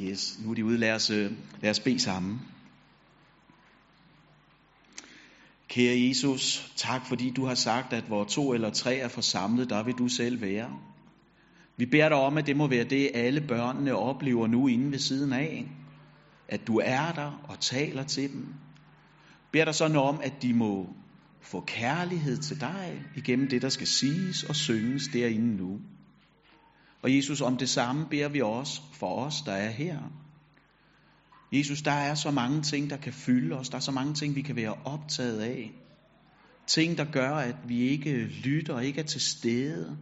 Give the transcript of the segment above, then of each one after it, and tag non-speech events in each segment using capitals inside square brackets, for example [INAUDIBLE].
Yes, nu er de ude. Lad os, øh, lad os bede sammen. Kære Jesus, tak fordi du har sagt, at hvor to eller tre er forsamlet, der vil du selv være. Vi beder dig om, at det må være det, alle børnene oplever nu inde ved siden af. At du er der og taler til dem. Beder dig sådan om, at de må få kærlighed til dig igennem det, der skal siges og synges derinde nu. Og Jesus, om det samme beder vi også for os, der er her. Jesus, der er så mange ting, der kan fylde os. Der er så mange ting, vi kan være optaget af. Ting, der gør, at vi ikke lytter og ikke er til stede.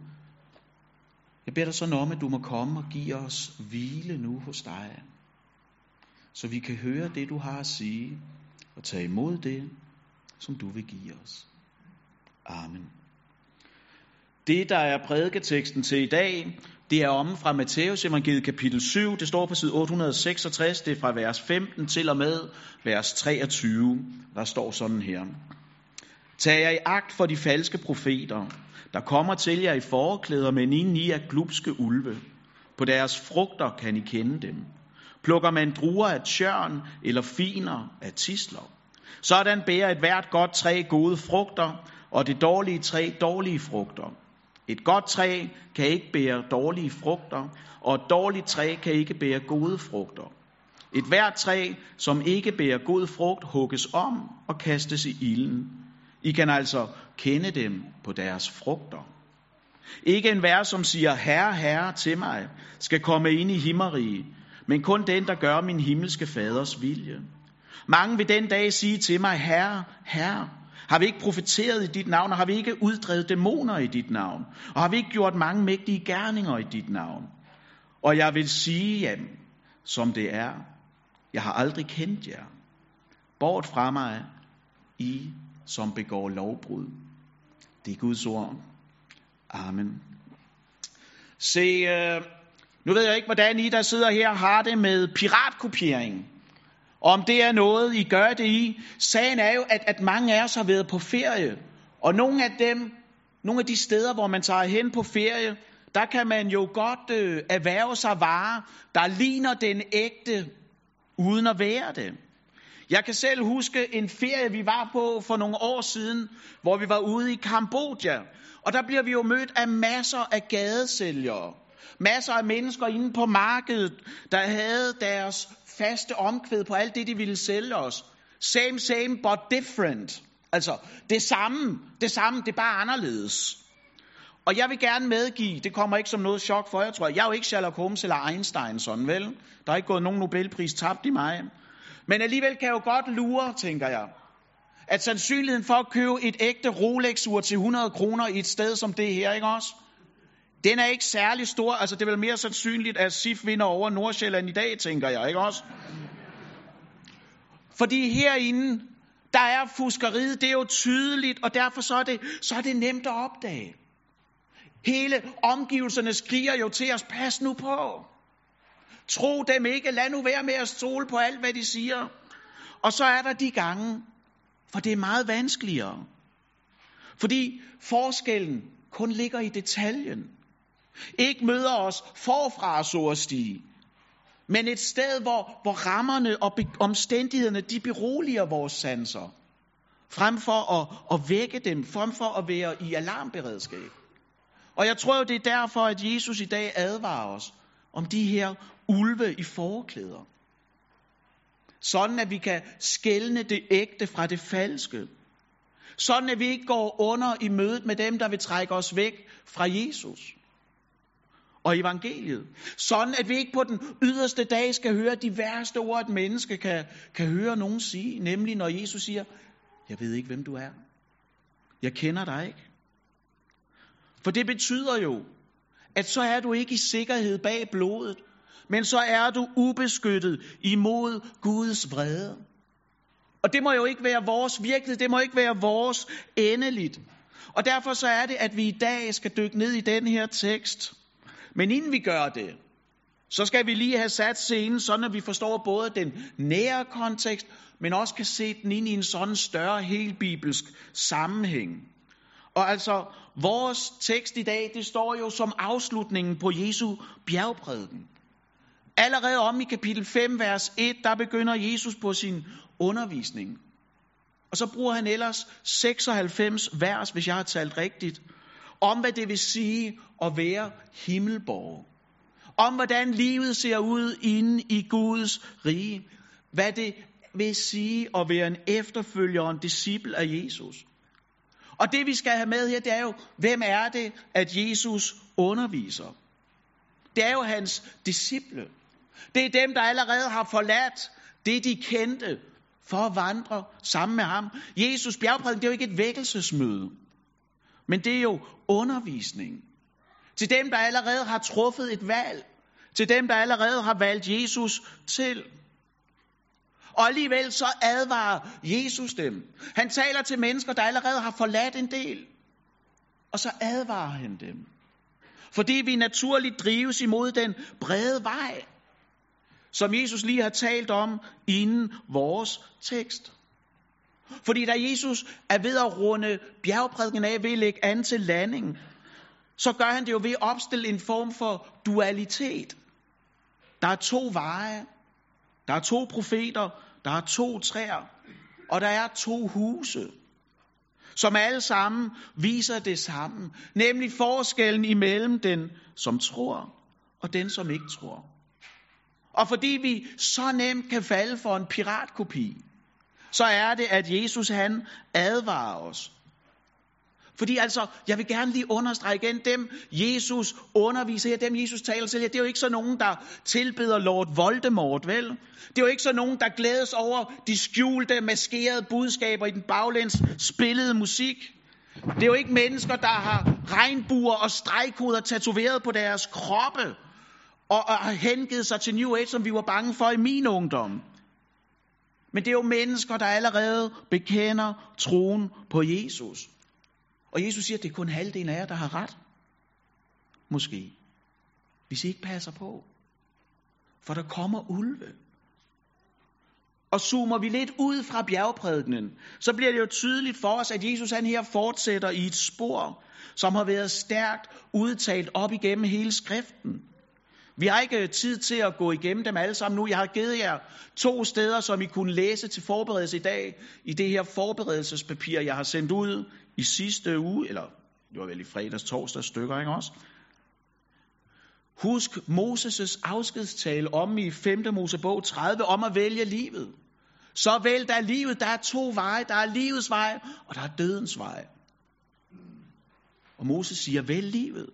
Jeg beder dig sådan om, at du må komme og give os hvile nu hos dig. Så vi kan høre det, du har at sige, og tage imod det, som du vil give os. Amen. Det, der er prædiketeksten til i dag, det er om fra Matteus evangeliet kapitel 7. Det står på side 866. Det er fra vers 15 til og med vers 23. Der står sådan her. Tag jer i agt for de falske profeter, der kommer til jer i forklæder, men inden i er glupske ulve. På deres frugter kan I kende dem. Plukker man druer af tjørn eller finer af tisler. Sådan bærer et hvert godt træ gode frugter, og det dårlige træ dårlige frugter. Et godt træ kan ikke bære dårlige frugter, og et dårligt træ kan ikke bære gode frugter. Et hvert træ, som ikke bærer god frugt, hugges om og kastes i ilden. I kan altså kende dem på deres frugter. Ikke en vær, som siger, herre, herre til mig, skal komme ind i himmerige, men kun den, der gør min himmelske faders vilje. Mange vil den dag sige til mig, herre, herre, har vi ikke profeteret i dit navn, og har vi ikke uddrevet dæmoner i dit navn? Og har vi ikke gjort mange mægtige gerninger i dit navn? Og jeg vil sige jer, som det er, jeg har aldrig kendt jer. Bort fra mig, I som begår lovbrud. Det er Guds ord. Amen. Se, øh, nu ved jeg ikke, hvordan I, der sidder her, har det med piratkopiering og Om det er noget, I gør det i. Sagen er jo, at, at mange af os har været på ferie. Og nogle af dem, nogle af de steder, hvor man tager hen på ferie, der kan man jo godt øh, erhverve sig varer, der ligner den ægte, uden at være det. Jeg kan selv huske en ferie, vi var på for nogle år siden, hvor vi var ude i Kambodja. Og der bliver vi jo mødt af masser af gadesælgere. Masser af mennesker inde på markedet, der havde deres faste omkvæd på alt det, de ville sælge os. Same, same, but different. Altså, det samme, det samme, det er bare anderledes. Og jeg vil gerne medgive, det kommer ikke som noget chok for jer, tror jeg. Jeg er jo ikke Sherlock Holmes eller Einstein, sådan vel. Der er ikke gået nogen Nobelpris tabt i mig. Men alligevel kan jeg jo godt lure, tænker jeg, at sandsynligheden for at købe et ægte Rolex-ur til 100 kroner i et sted som det her, ikke også? Den er ikke særlig stor. Altså, det er vel mere sandsynligt, at SIF vinder over Nordsjælland i dag, tænker jeg, ikke også? Fordi herinde, der er fuskeriet, det er jo tydeligt, og derfor så er det, så er det nemt at opdage. Hele omgivelserne skriger jo til os, pas nu på. Tro dem ikke, lad nu være med at stole på alt, hvad de siger. Og så er der de gange, for det er meget vanskeligere. Fordi forskellen kun ligger i detaljen. Ikke møder os forfra, så at stige. Men et sted, hvor, hvor rammerne og omstændighederne, de beroliger vores sanser. Frem for at, at vække dem, frem for at være i alarmberedskab. Og jeg tror jo, det er derfor, at Jesus i dag advarer os om de her ulve i forklæder. Sådan at vi kan skælne det ægte fra det falske. Sådan at vi ikke går under i mødet med dem, der vil trække os væk fra Jesus og evangeliet. Sådan at vi ikke på den yderste dag skal høre de værste ord, et menneske kan, kan høre nogen sige. Nemlig når Jesus siger, jeg ved ikke, hvem du er. Jeg kender dig ikke. For det betyder jo, at så er du ikke i sikkerhed bag blodet, men så er du ubeskyttet imod Guds vrede. Og det må jo ikke være vores virkelighed, det må ikke være vores endeligt. Og derfor så er det, at vi i dag skal dykke ned i den her tekst. Men inden vi gør det, så skal vi lige have sat scenen, sådan at vi forstår både den nære kontekst, men også kan se den ind i en sådan større helbibelsk sammenhæng. Og altså, vores tekst i dag, det står jo som afslutningen på Jesu bjergprædiken. Allerede om i kapitel 5, vers 1, der begynder Jesus på sin undervisning. Og så bruger han ellers 96 vers, hvis jeg har talt rigtigt, om hvad det vil sige at være himmelborg. Om hvordan livet ser ud inde i Guds rige. Hvad det vil sige at være en efterfølger og en disciple af Jesus. Og det vi skal have med her, det er jo, hvem er det, at Jesus underviser? Det er jo hans disciple. Det er dem, der allerede har forladt det, de kendte, for at vandre sammen med ham. Jesus bjergprædiken, det er jo ikke et vækkelsesmøde, men det er jo undervisning. Til dem, der allerede har truffet et valg. Til dem, der allerede har valgt Jesus til. Og alligevel så advarer Jesus dem. Han taler til mennesker, der allerede har forladt en del. Og så advarer han dem. Fordi vi naturligt drives imod den brede vej, som Jesus lige har talt om inden vores tekst. Fordi da Jesus er ved at runde bjergprædiken af ved at lægge an til landingen, så gør han det jo ved at opstille en form for dualitet. Der er to veje, der er to profeter, der er to træer, og der er to huse, som alle sammen viser det samme, nemlig forskellen imellem den, som tror, og den, som ikke tror. Og fordi vi så nemt kan falde for en piratkopi, så er det, at Jesus han advarer os. Fordi altså, jeg vil gerne lige understrege igen, dem Jesus underviser her, dem Jesus taler til her, det er jo ikke så nogen, der tilbeder Lord Voldemort, vel? Det er jo ikke så nogen, der glædes over de skjulte, maskerede budskaber i den baglæns spillede musik. Det er jo ikke mennesker, der har regnbuer og stregkoder tatoveret på deres kroppe og, og har hengivet sig til New Age, som vi var bange for i min ungdom. Men det er jo mennesker, der allerede bekender troen på Jesus. Og Jesus siger, at det er kun halvdelen af jer, der har ret. Måske. Hvis I ikke passer på. For der kommer ulve. Og zoomer vi lidt ud fra bjergprædikenen, så bliver det jo tydeligt for os, at Jesus han her fortsætter i et spor, som har været stærkt udtalt op igennem hele skriften. Vi har ikke tid til at gå igennem dem alle sammen nu. Jeg har givet jer to steder, som I kunne læse til forberedelse i dag, i det her forberedelsespapir, jeg har sendt ud i sidste uge, eller det var vel i fredags, torsdags stykker, ikke også? Husk Moses' afskedstale om i 5. Mosebog 30, om at vælge livet. Så vælg der livet. Der er to veje. Der er livets vej, og der er dødens vej. Og Moses siger, vælg livet.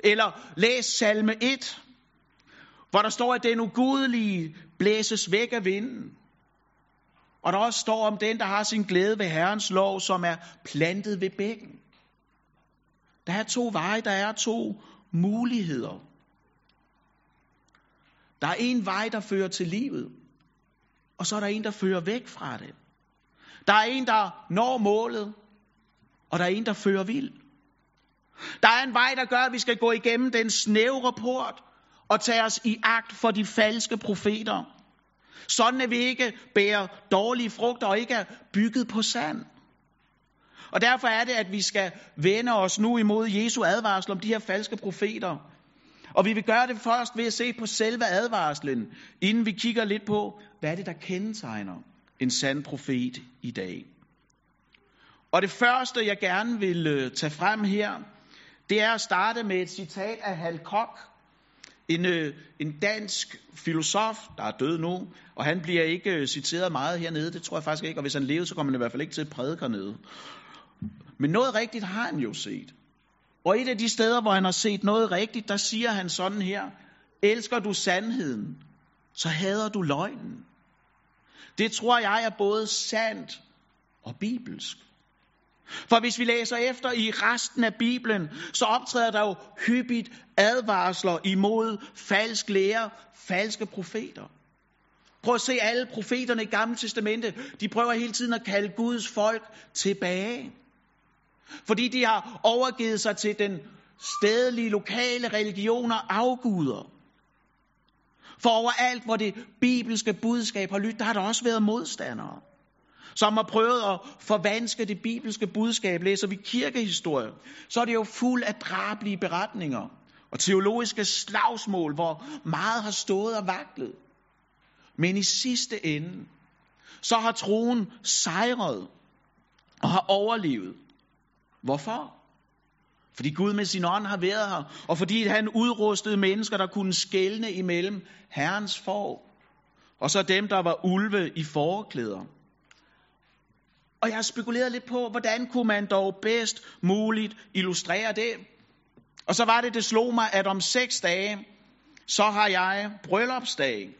Eller læs salme 1, hvor der står, at den ugudelige blæses væk af vinden. Og der også står om den, der har sin glæde ved Herrens lov, som er plantet ved bækken. Der er to veje, der er to muligheder. Der er en vej, der fører til livet, og så er der en, der fører væk fra det. Der er en, der når målet, og der er en, der fører vild. Der er en vej, der gør, at vi skal gå igennem den snævre port og tage os i agt for de falske profeter. Sådan at vi ikke bærer dårlige frugter og ikke er bygget på sand. Og derfor er det, at vi skal vende os nu imod Jesu advarsel om de her falske profeter. Og vi vil gøre det først ved at se på selve advarslen, inden vi kigger lidt på, hvad er det, der kendetegner en sand profet i dag. Og det første, jeg gerne vil øh, tage frem her, det er at starte med et citat af Hal Koch, en, øh, en dansk filosof, der er død nu, og han bliver ikke øh, citeret meget hernede, det tror jeg faktisk ikke, og hvis han levede, så kommer han i hvert fald ikke til at prædike hernede. Men noget rigtigt har han jo set. Og et af de steder, hvor han har set noget rigtigt, der siger han sådan her, elsker du sandheden, så hader du løgnen. Det tror jeg er både sandt og bibelsk. For hvis vi læser efter i resten af Bibelen, så optræder der jo hyppigt advarsler imod falsk lære, falske profeter. Prøv at se alle profeterne i Gamle Testamente. De prøver hele tiden at kalde Guds folk tilbage. Fordi de har overgivet sig til den stedlige, lokale religioner afguder. For overalt, hvor det bibelske budskab har lyttet, der har der også været modstandere som har prøvet at forvanske det bibelske budskab. Læser vi kirkehistorie, så er det jo fuld af drablige beretninger og teologiske slagsmål, hvor meget har stået og vaklet. Men i sidste ende, så har troen sejret og har overlevet. Hvorfor? Fordi Gud med sin ånd har været her, og fordi han udrustede mennesker, der kunne skælne imellem Herrens for, og så dem, der var ulve i forklæder. Og jeg har spekuleret lidt på, hvordan kunne man dog bedst muligt illustrere det. Og så var det, det slog mig, at om seks dage, så har jeg bryllupsdag.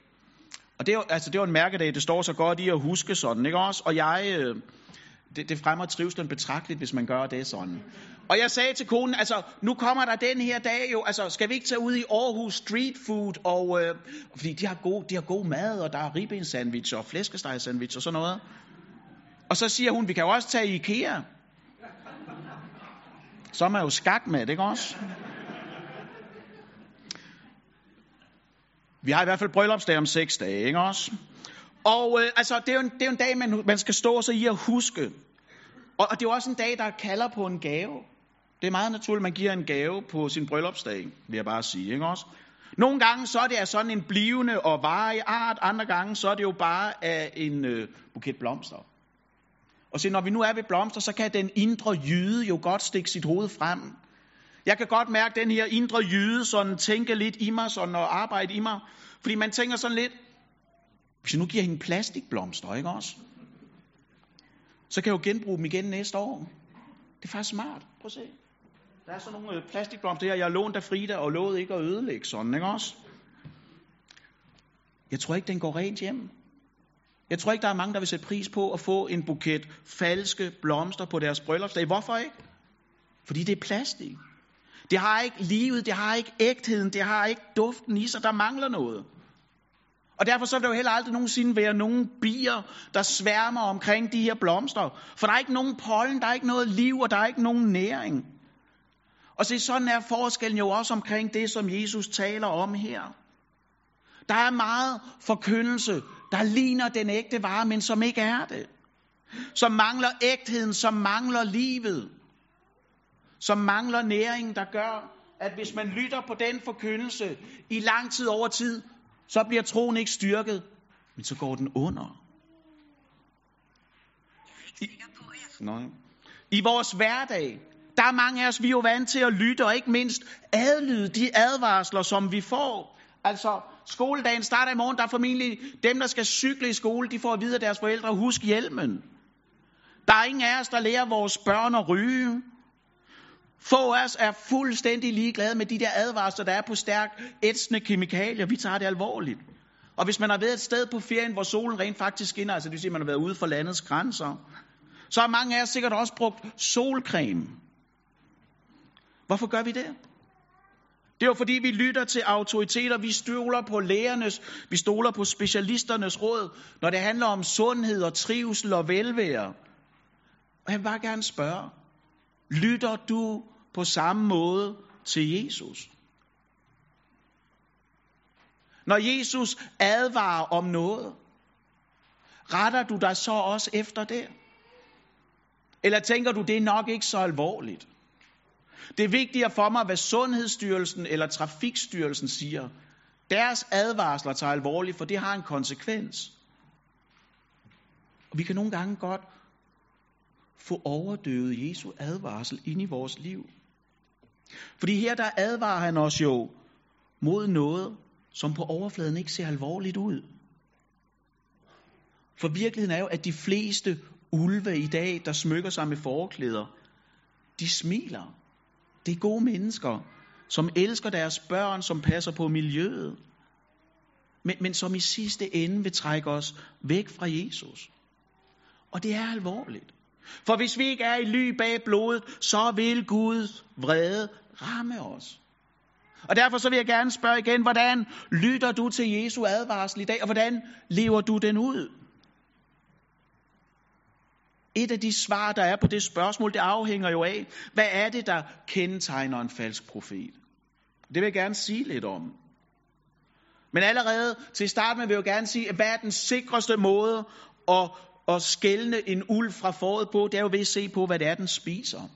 Og det er, altså, det var en mærkedag, det står så godt i at huske sådan, ikke også? Og jeg, øh, det, det fremmer trivselen betragteligt, hvis man gør det sådan. Og jeg sagde til konen, altså, nu kommer der den her dag jo, altså, skal vi ikke tage ud i Aarhus Street Food, og, øh, fordi de har, god, de har god mad, og der er ribbensandwich og flæskestegsandwich og sådan noget. Og så siger hun, vi kan jo også tage i IKEA. Så er man jo skak med det, ikke også? Vi har i hvert fald bryllupsdag om seks dage, ikke også? Og øh, altså, det er jo en, det er jo en dag, man, man skal stå så i at huske. Og, og det er jo også en dag, der kalder på en gave. Det er meget naturligt, at man giver en gave på sin bryllupsdag, vil jeg bare sige, ikke også? Nogle gange så er det af sådan en blivende og varig art, andre gange så er det jo bare af en øh, buket blomster. Og se, når vi nu er ved blomster, så kan den indre jyde jo godt stikke sit hoved frem. Jeg kan godt mærke den her indre jyde sådan tænke lidt i mig sådan, og arbejde i mig. Fordi man tænker sådan lidt, hvis jeg nu giver hende plastikblomster, ikke også? Så kan jeg jo genbruge dem igen næste år. Det er faktisk smart. Prøv at se. Der er sådan nogle øh, plastikblomster her, jeg har lånt af Frida og lovet ikke at ødelægge sådan, ikke også? Jeg tror ikke, den går rent hjem. Jeg tror ikke, der er mange, der vil sætte pris på at få en buket falske blomster på deres bryllupsdag. Hvorfor ikke? Fordi det er plastik. Det har ikke livet, det har ikke ægtheden, det har ikke duften i sig, der mangler noget. Og derfor så vil der jo heller aldrig nogensinde være nogen bier, der sværmer omkring de her blomster. For der er ikke nogen pollen, der er ikke noget liv, og der er ikke nogen næring. Og se, sådan er forskellen jo også omkring det, som Jesus taler om her. Der er meget forkyndelse, der ligner den ægte vare, men som ikke er det. Som mangler ægtheden, som mangler livet. Som mangler næringen, der gør, at hvis man lytter på den forkyndelse i lang tid over tid, så bliver troen ikke styrket, men så går den under. I, nej. I vores hverdag, der er mange af os, vi er jo vant til at lytte, og ikke mindst adlyde de advarsler, som vi får. Altså, skoledagen starter i morgen, der er formentlig dem, der skal cykle i skole, de får at vide af deres forældre, husk hjelmen. Der er ingen af os, der lærer vores børn at ryge. Få af os er fuldstændig ligeglade med de der advarsler, der er på stærkt ætsende kemikalier. Vi tager det alvorligt. Og hvis man har været et sted på ferien, hvor solen rent faktisk skinner, altså det vil sige, at man har været ude for landets grænser, så har mange af os sikkert også brugt solcreme. Hvorfor gør vi det? Det er jo fordi, vi lytter til autoriteter, vi stoler på lægernes, vi stoler på specialisternes råd, når det handler om sundhed og trivsel og velvære. Og jeg vil bare gerne spørge, lytter du på samme måde til Jesus? Når Jesus advarer om noget, retter du dig så også efter det? Eller tænker du, det er nok ikke så alvorligt? Det er vigtigere for mig, hvad Sundhedsstyrelsen eller Trafikstyrelsen siger. Deres advarsler tager alvorligt, for det har en konsekvens. Og vi kan nogle gange godt få overdøvet Jesu advarsel ind i vores liv. Fordi her der advarer han os jo mod noget, som på overfladen ikke ser alvorligt ud. For virkeligheden er jo, at de fleste ulve i dag, der smykker sig med forklæder, de smiler. Det er gode mennesker, som elsker deres børn, som passer på miljøet, men, men som i sidste ende vil trække os væk fra Jesus. Og det er alvorligt. For hvis vi ikke er i ly bag blodet, så vil Guds vrede ramme os. Og derfor så vil jeg gerne spørge igen, hvordan lytter du til Jesu advarsel i dag, og hvordan lever du den ud? Et af de svar, der er på det spørgsmål, det afhænger jo af, hvad er det, der kendetegner en falsk profet? Det vil jeg gerne sige lidt om. Men allerede til start med vil jeg jo gerne sige, at hvad er den sikreste måde at, at skælne en ulv fra foråret på, det er jo ved at se på, hvad det er, den spiser.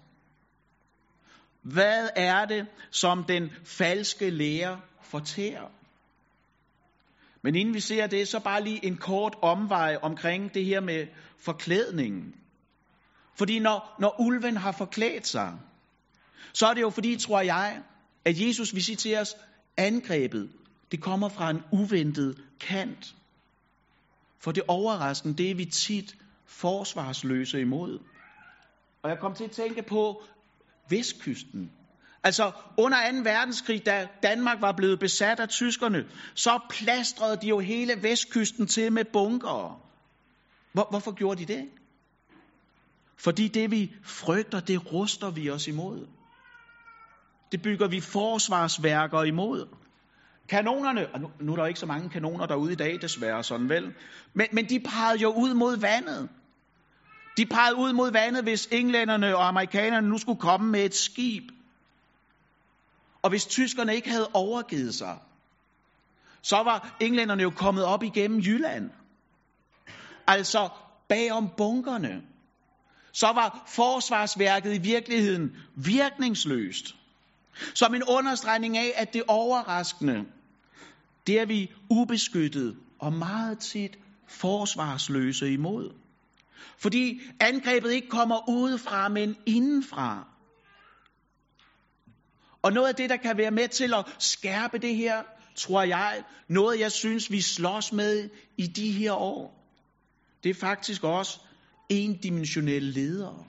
Hvad er det, som den falske lærer fortærer? Men inden vi ser det, så bare lige en kort omvej omkring det her med forklædningen. Fordi når, når ulven har forklædt sig, så er det jo fordi, tror jeg, at Jesus visiteres angrebet, det kommer fra en uventet kant. For det overraskende, det er vi tit forsvarsløse imod. Og jeg kom til at tænke på Vestkysten. Altså under 2. verdenskrig, da Danmark var blevet besat af tyskerne, så plastrede de jo hele Vestkysten til med bunkere. Hvor, hvorfor gjorde de det? Fordi det vi frygter, det ruster vi os imod. Det bygger vi forsvarsværker imod. Kanonerne, og nu, nu er der ikke så mange kanoner derude i dag, desværre sådan vel, men, men de pegede jo ud mod vandet. De pegede ud mod vandet, hvis englænderne og amerikanerne nu skulle komme med et skib. Og hvis tyskerne ikke havde overgivet sig, så var englænderne jo kommet op igennem Jylland. Altså bagom bunkerne. Så var forsvarsværket i virkeligheden virkningsløst. Som en understregning af, at det overraskende, det er vi ubeskyttet og meget tit forsvarsløse imod. Fordi angrebet ikke kommer udefra, men indenfra. Og noget af det, der kan være med til at skærpe det her, tror jeg, noget jeg synes, vi slås med i de her år, det er faktisk også endimensionelle ledere.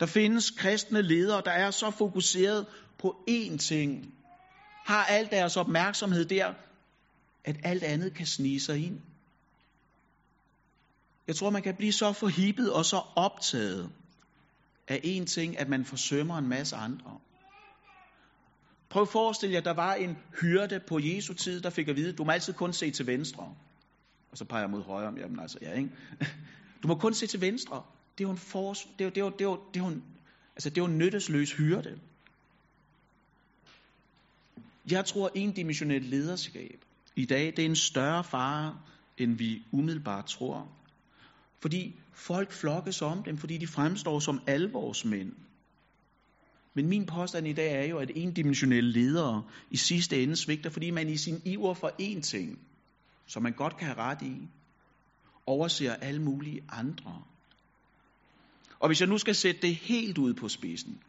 Der findes kristne ledere, der er så fokuseret på én ting, har al deres opmærksomhed der, at alt andet kan snige sig ind. Jeg tror, man kan blive så forhippet og så optaget af én ting, at man forsømmer en masse andre. Prøv at forestille jer, at der var en hyrde på Jesu tid, der fik at vide, du må altid kun se til venstre. Og så peger jeg mod højre, jamen altså, ja, ikke? [LAUGHS] Du må kun se til venstre. Det er jo en, fors, det er jo, det er jo, det er jo, det er jo en, altså, det er jo en nyttesløs hyrde. Jeg tror, endimensionelt lederskab i dag, det er en større fare, end vi umiddelbart tror. Fordi folk flokkes om dem, fordi de fremstår som alvorsmænd. Men min påstand i dag er jo, at endimensionelle ledere i sidste ende svigter, fordi man i sin iver for én ting, som man godt kan have ret i, overser alle mulige andre. Og hvis jeg nu skal sætte det helt ud på spidsen,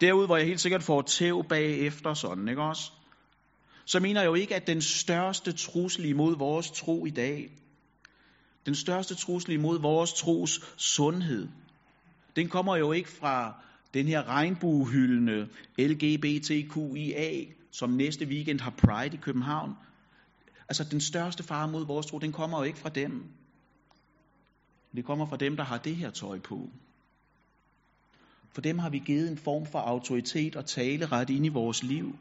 derud hvor jeg helt sikkert får tæv bagefter sådan, ikke også? Så mener jeg jo ikke, at den største trussel imod vores tro i dag, den største trussel imod vores tros sundhed, den kommer jo ikke fra den her regnbuehyldende LGBTQIA, som næste weekend har Pride i København. Altså den største fare mod vores tro, den kommer jo ikke fra dem. Det kommer fra dem, der har det her tøj på. For dem har vi givet en form for autoritet og taleret ind i vores liv.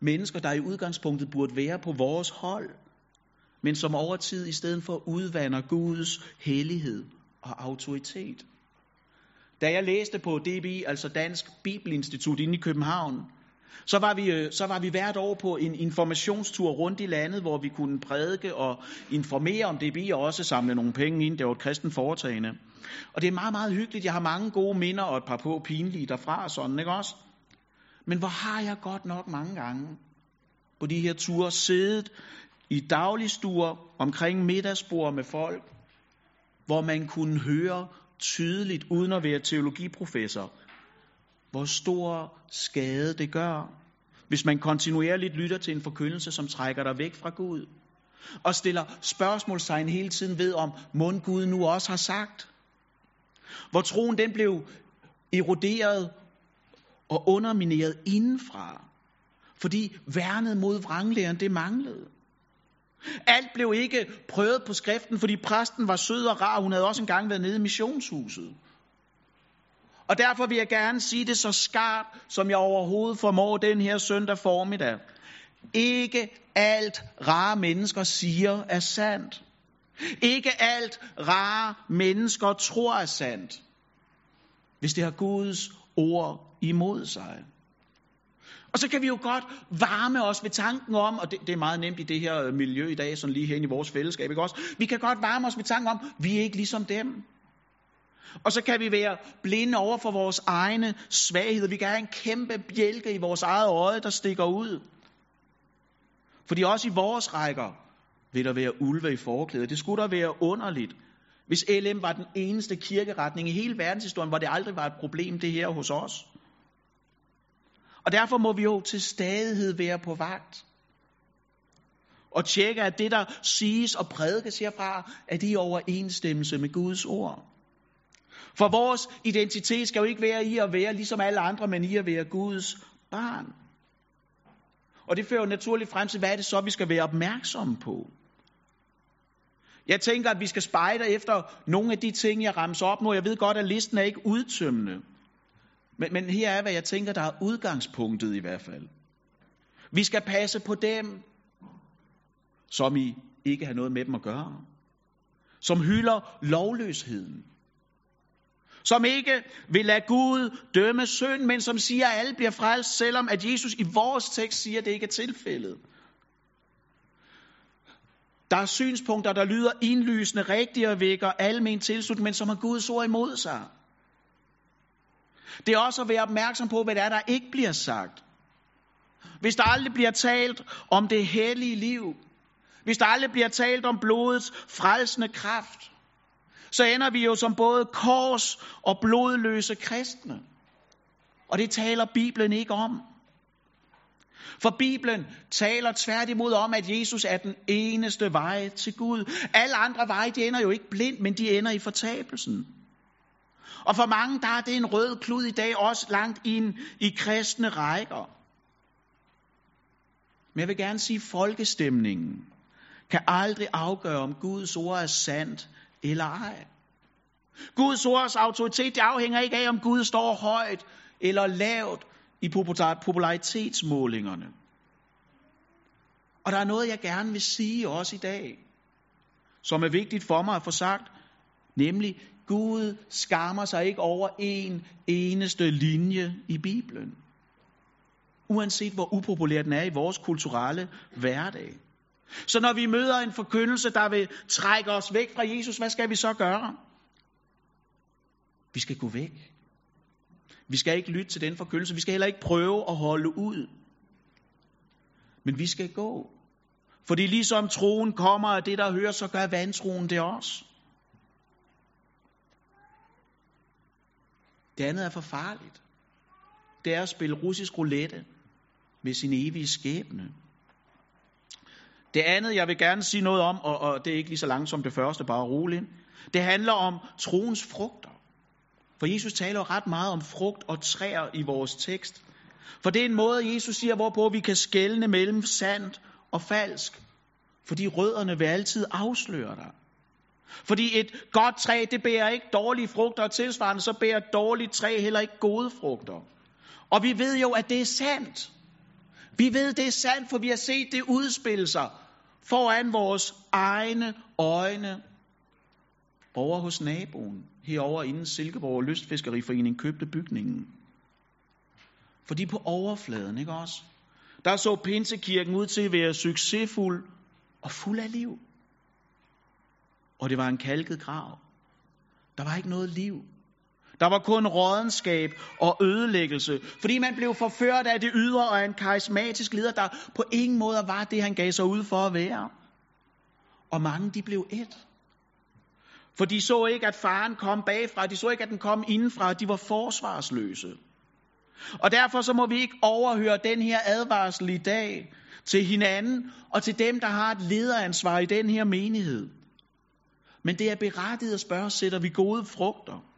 Mennesker, der i udgangspunktet burde være på vores hold, men som over tid i stedet for udvander Guds hellighed og autoritet. Da jeg læste på DBI, altså Dansk Bibelinstitut inde i København, så var, vi, øh, så var vi hvert år på en informationstur rundt i landet, hvor vi kunne prædike og informere om DBI og også samle nogle penge ind. Det var et kristen foretagende. Og det er meget, meget hyggeligt. Jeg har mange gode minder og et par på pinlige derfra og sådan, ikke også? Men hvor har jeg godt nok mange gange på de her ture siddet i dagligstuer omkring middagsbord med folk, hvor man kunne høre tydeligt, uden at være teologiprofessor, hvor stor skade det gør, hvis man kontinuerligt lytter til en forkyndelse, som trækker dig væk fra Gud, og stiller spørgsmålstegn hele tiden ved, om mund Gud nu også har sagt. Hvor troen den blev eroderet og undermineret indenfra, fordi værnet mod vranglæren det manglede. Alt blev ikke prøvet på skriften, fordi præsten var sød og rar. Hun havde også engang været nede i missionshuset. Og derfor vil jeg gerne sige det så skarpt, som jeg overhovedet formår den her søndag formiddag. Ikke alt rare mennesker siger er sandt. Ikke alt rare mennesker tror er sandt. Hvis det har Guds ord imod sig. Og så kan vi jo godt varme os ved tanken om, og det, det er meget nemt i det her miljø i dag, sådan lige her i vores fællesskab, ikke også? Vi kan godt varme os ved tanken om, vi er ikke ligesom dem. Og så kan vi være blinde over for vores egne svagheder. Vi kan have en kæmpe bjælke i vores eget øje, der stikker ud. Fordi også i vores rækker vil der være ulve i forklædet. Det skulle da være underligt, hvis LM var den eneste kirkeretning i hele verdenshistorien, hvor det aldrig var et problem, det her hos os. Og derfor må vi jo til stadighed være på vagt. Og tjekke, at det, der siges og prædikes herfra, er det er i overensstemmelse med Guds ord. For vores identitet skal jo ikke være i at være ligesom alle andre, men i at være Guds barn. Og det fører jo naturligt frem til, hvad er det så, vi skal være opmærksomme på? Jeg tænker, at vi skal spejde efter nogle af de ting, jeg ramser op nu. Jeg ved godt, at listen er ikke udtømmende. Men, men her er, hvad jeg tænker, der er udgangspunktet i hvert fald. Vi skal passe på dem, som I ikke har noget med dem at gøre. Som hylder lovløsheden. Som ikke vil lade Gud dømme synd, men som siger, at alle bliver frelst, selvom at Jesus i vores tekst siger, at det ikke er tilfældet. Der er synspunkter, der lyder indlysende rigtige og vækker almen tilslutning, men som har Guds ord imod sig. Det er også at være opmærksom på, hvad det er, der ikke bliver sagt. Hvis der aldrig bliver talt om det hellige liv, hvis der aldrig bliver talt om blodets frelsende kraft, så ender vi jo som både kors og blodløse kristne. Og det taler Bibelen ikke om. For Bibelen taler tværtimod om, at Jesus er den eneste vej til Gud. Alle andre veje, de ender jo ikke blindt, men de ender i fortabelsen. Og for mange, der er det en rød klud i dag, også langt ind i kristne rækker. Men jeg vil gerne sige, at folkestemningen kan aldrig afgøre, om Guds ord er sandt eller ej. Guds ords autoritet, det afhænger ikke af, om Gud står højt eller lavt i popularitetsmålingerne. Og der er noget, jeg gerne vil sige også i dag, som er vigtigt for mig at få sagt, nemlig Gud skammer sig ikke over en eneste linje i Bibelen. Uanset hvor upopulær den er i vores kulturelle hverdag. Så når vi møder en forkyndelse, der vil trække os væk fra Jesus, hvad skal vi så gøre? Vi skal gå væk. Vi skal ikke lytte til den forkyndelse. Vi skal heller ikke prøve at holde ud. Men vi skal gå. Fordi ligesom troen kommer af det, der hører, så gør vantroen det også. Det andet er for farligt. Det er at spille russisk roulette med sin evige skæbne. Det andet, jeg vil gerne sige noget om, og, og det er ikke lige så langt som det første, bare roligt, det handler om troens frugter. For Jesus taler ret meget om frugt og træer i vores tekst. For det er en måde, Jesus siger, hvorpå vi kan skelne mellem sandt og falsk. Fordi rødderne vil altid afsløre dig. Fordi et godt træ, det bærer ikke dårlige frugter, og tilsvarende så bærer et dårligt træ heller ikke gode frugter. Og vi ved jo, at det er sandt. Vi ved, det er sandt, for vi har set det udspille sig foran vores egne øjne over hos naboen, herover inden Silkeborg Lystfiskeriforening købte bygningen. Fordi på overfladen, ikke også? Der så Pinsekirken ud til at være succesfuld og fuld af liv. Og det var en kalket grav. Der var ikke noget liv. Der var kun rådenskab og ødelæggelse, fordi man blev forført af det ydre og en karismatisk leder, der på ingen måde var det, han gav sig ud for at være. Og mange de blev et. For de så ikke, at faren kom bagfra. De så ikke, at den kom indenfra. De var forsvarsløse. Og derfor så må vi ikke overhøre den her advarsel i dag til hinanden og til dem, der har et lederansvar i den her menighed. Men det er berettiget at spørge, sætter vi gode frugter?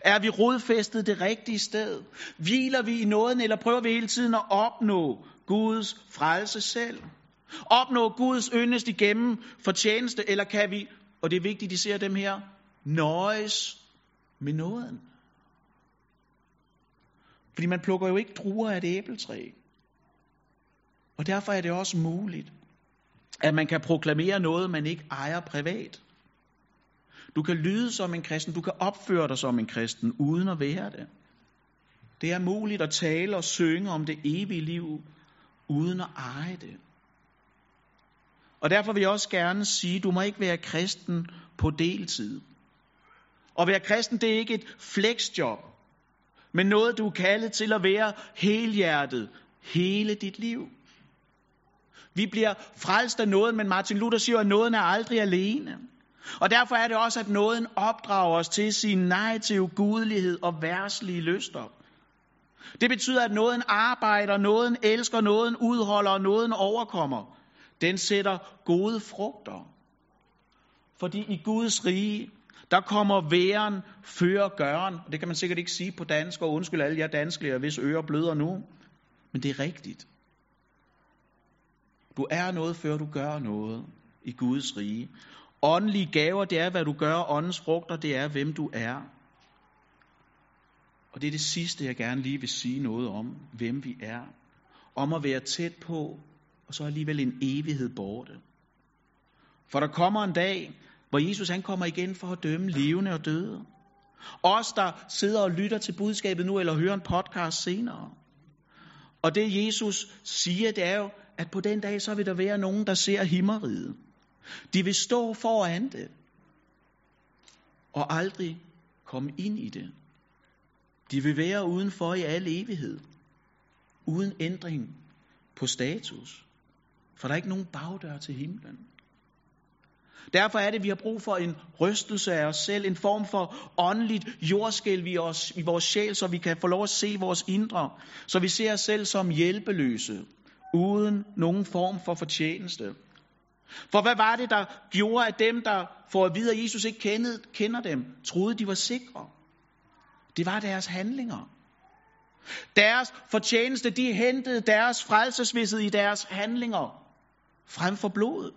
Er vi rodfæstet det rigtige sted? Hviler vi i nåden, eller prøver vi hele tiden at opnå Guds frelse selv? Opnå Guds yndest igennem fortjeneste, eller kan vi og det er vigtigt, de ser dem her, nøjes med nåden. Fordi man plukker jo ikke druer af et æbletræ. Og derfor er det også muligt, at man kan proklamere noget, man ikke ejer privat. Du kan lyde som en kristen, du kan opføre dig som en kristen, uden at være det. Det er muligt at tale og synge om det evige liv, uden at eje det. Og derfor vil jeg også gerne sige, du må ikke være kristen på deltid. At være kristen, det er ikke et flexjob, men noget, du er kaldet til at være helhjertet hele dit liv. Vi bliver frelst af nåden, men Martin Luther siger, at nåden er aldrig alene. Og derfor er det også, at nåden opdrager os til at sige nej til ugudelighed og værslige lyster. Det betyder, at nåden arbejder, nåden elsker, nåden udholder og nåden overkommer. Den sætter gode frugter. Fordi i Guds rige, der kommer væren før gøren. Det kan man sikkert ikke sige på dansk, og undskyld alle jer danskere, hvis ører bløder nu. Men det er rigtigt. Du er noget, før du gør noget i Guds rige. Åndelige gaver, det er, hvad du gør. Åndens frugter, det er, hvem du er. Og det er det sidste, jeg gerne lige vil sige noget om, hvem vi er. Om at være tæt på, og så alligevel en evighed borte. For der kommer en dag, hvor Jesus han kommer igen for at dømme levende og døde. Os, der sidder og lytter til budskabet nu, eller hører en podcast senere. Og det Jesus siger, det er jo, at på den dag, så vil der være nogen, der ser himmeriget. De vil stå foran det, og aldrig komme ind i det. De vil være udenfor i al evighed, uden ændring på status. For der er ikke nogen bagdør til himlen. Derfor er det, at vi har brug for en rystelse af os selv, en form for åndeligt jordskælv i, os, i vores sjæl, så vi kan få lov at se vores indre, så vi ser os selv som hjælpeløse, uden nogen form for fortjeneste. For hvad var det, der gjorde, at dem, der får at vide, at Jesus ikke kendte, kender dem, troede, de var sikre? Det var deres handlinger. Deres fortjeneste, de hentede deres frelsesvidshed i deres handlinger, frem for blodet.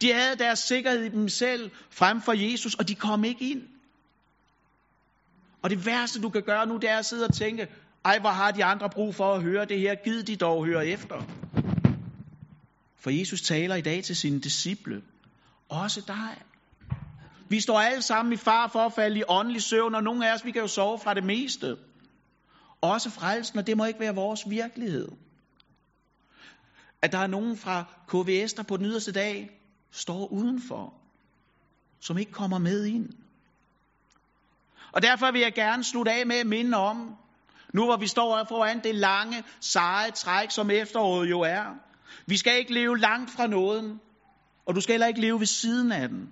De havde deres sikkerhed i dem selv, frem for Jesus, og de kom ikke ind. Og det værste, du kan gøre nu, det er at sidde og tænke, ej, hvor har de andre brug for at høre det her, gid de dog høre efter. For Jesus taler i dag til sine disciple, også dig. Vi står alle sammen i far for at falde i åndelig søvn, og nogle af os, vi kan jo sove fra det meste. Også frelsen, og det må ikke være vores virkelighed. At der er nogen fra KVS, der på den yderste dag står udenfor, som ikke kommer med ind. Og derfor vil jeg gerne slutte af med at minde om, nu hvor vi står foran det lange, seje træk, som efteråret jo er. Vi skal ikke leve langt fra nåden, og du skal heller ikke leve ved siden af den.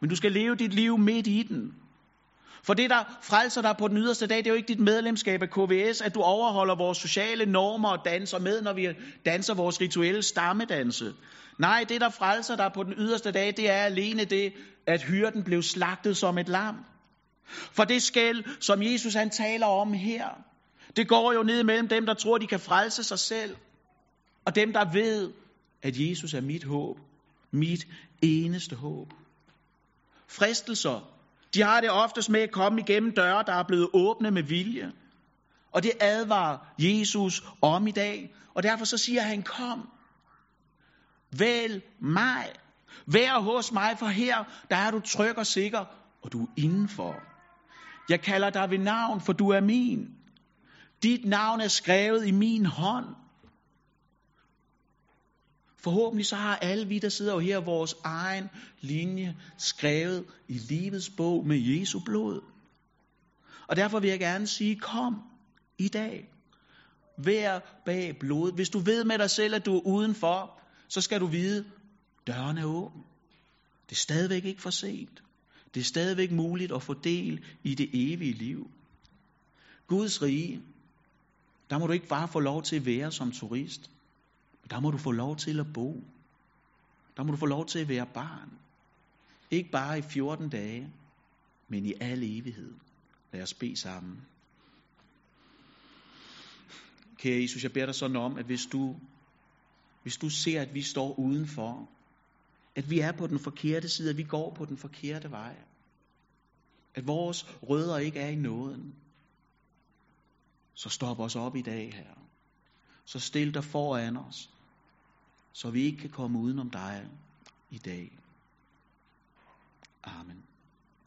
Men du skal leve dit liv midt i den. For det, der frelser dig på den yderste dag, det er jo ikke dit medlemskab af KVS, at du overholder vores sociale normer og danser med, når vi danser vores rituelle stammedanse. Nej, det, der frelser dig på den yderste dag, det er alene det, at hyrden blev slagtet som et lam. For det skæld, som Jesus han taler om her, det går jo ned mellem dem, der tror, de kan frelse sig selv, og dem, der ved, at Jesus er mit håb. Mit eneste håb. Fristelser, de har det oftest med at komme igennem døre, der er blevet åbne med vilje. Og det advarer Jesus om i dag. Og derfor så siger han, kom, vælg mig. Vær hos mig, for her, der er du tryg og sikker, og du er indenfor. Jeg kalder dig ved navn, for du er min. Dit navn er skrevet i min hånd. Forhåbentlig så har alle vi, der sidder her, vores egen linje skrevet i livets bog med Jesu blod. Og derfor vil jeg gerne sige, kom i dag. Vær bag blodet. Hvis du ved med dig selv, at du er udenfor, så skal du vide, døren er åben. Det er stadigvæk ikke for sent. Det er stadigvæk muligt at få del i det evige liv. Guds rige, der må du ikke bare få lov til at være som turist. Der må du få lov til at bo. Der må du få lov til at være barn. Ikke bare i 14 dage, men i al evighed. Lad os bede sammen. Kære Jesus, jeg beder dig sådan om, at hvis du, hvis du ser, at vi står udenfor, at vi er på den forkerte side, at vi går på den forkerte vej, at vores rødder ikke er i nåden, så stop os op i dag, her. Så stil dig foran os, så vi ikke kan komme udenom dig i dag. Amen.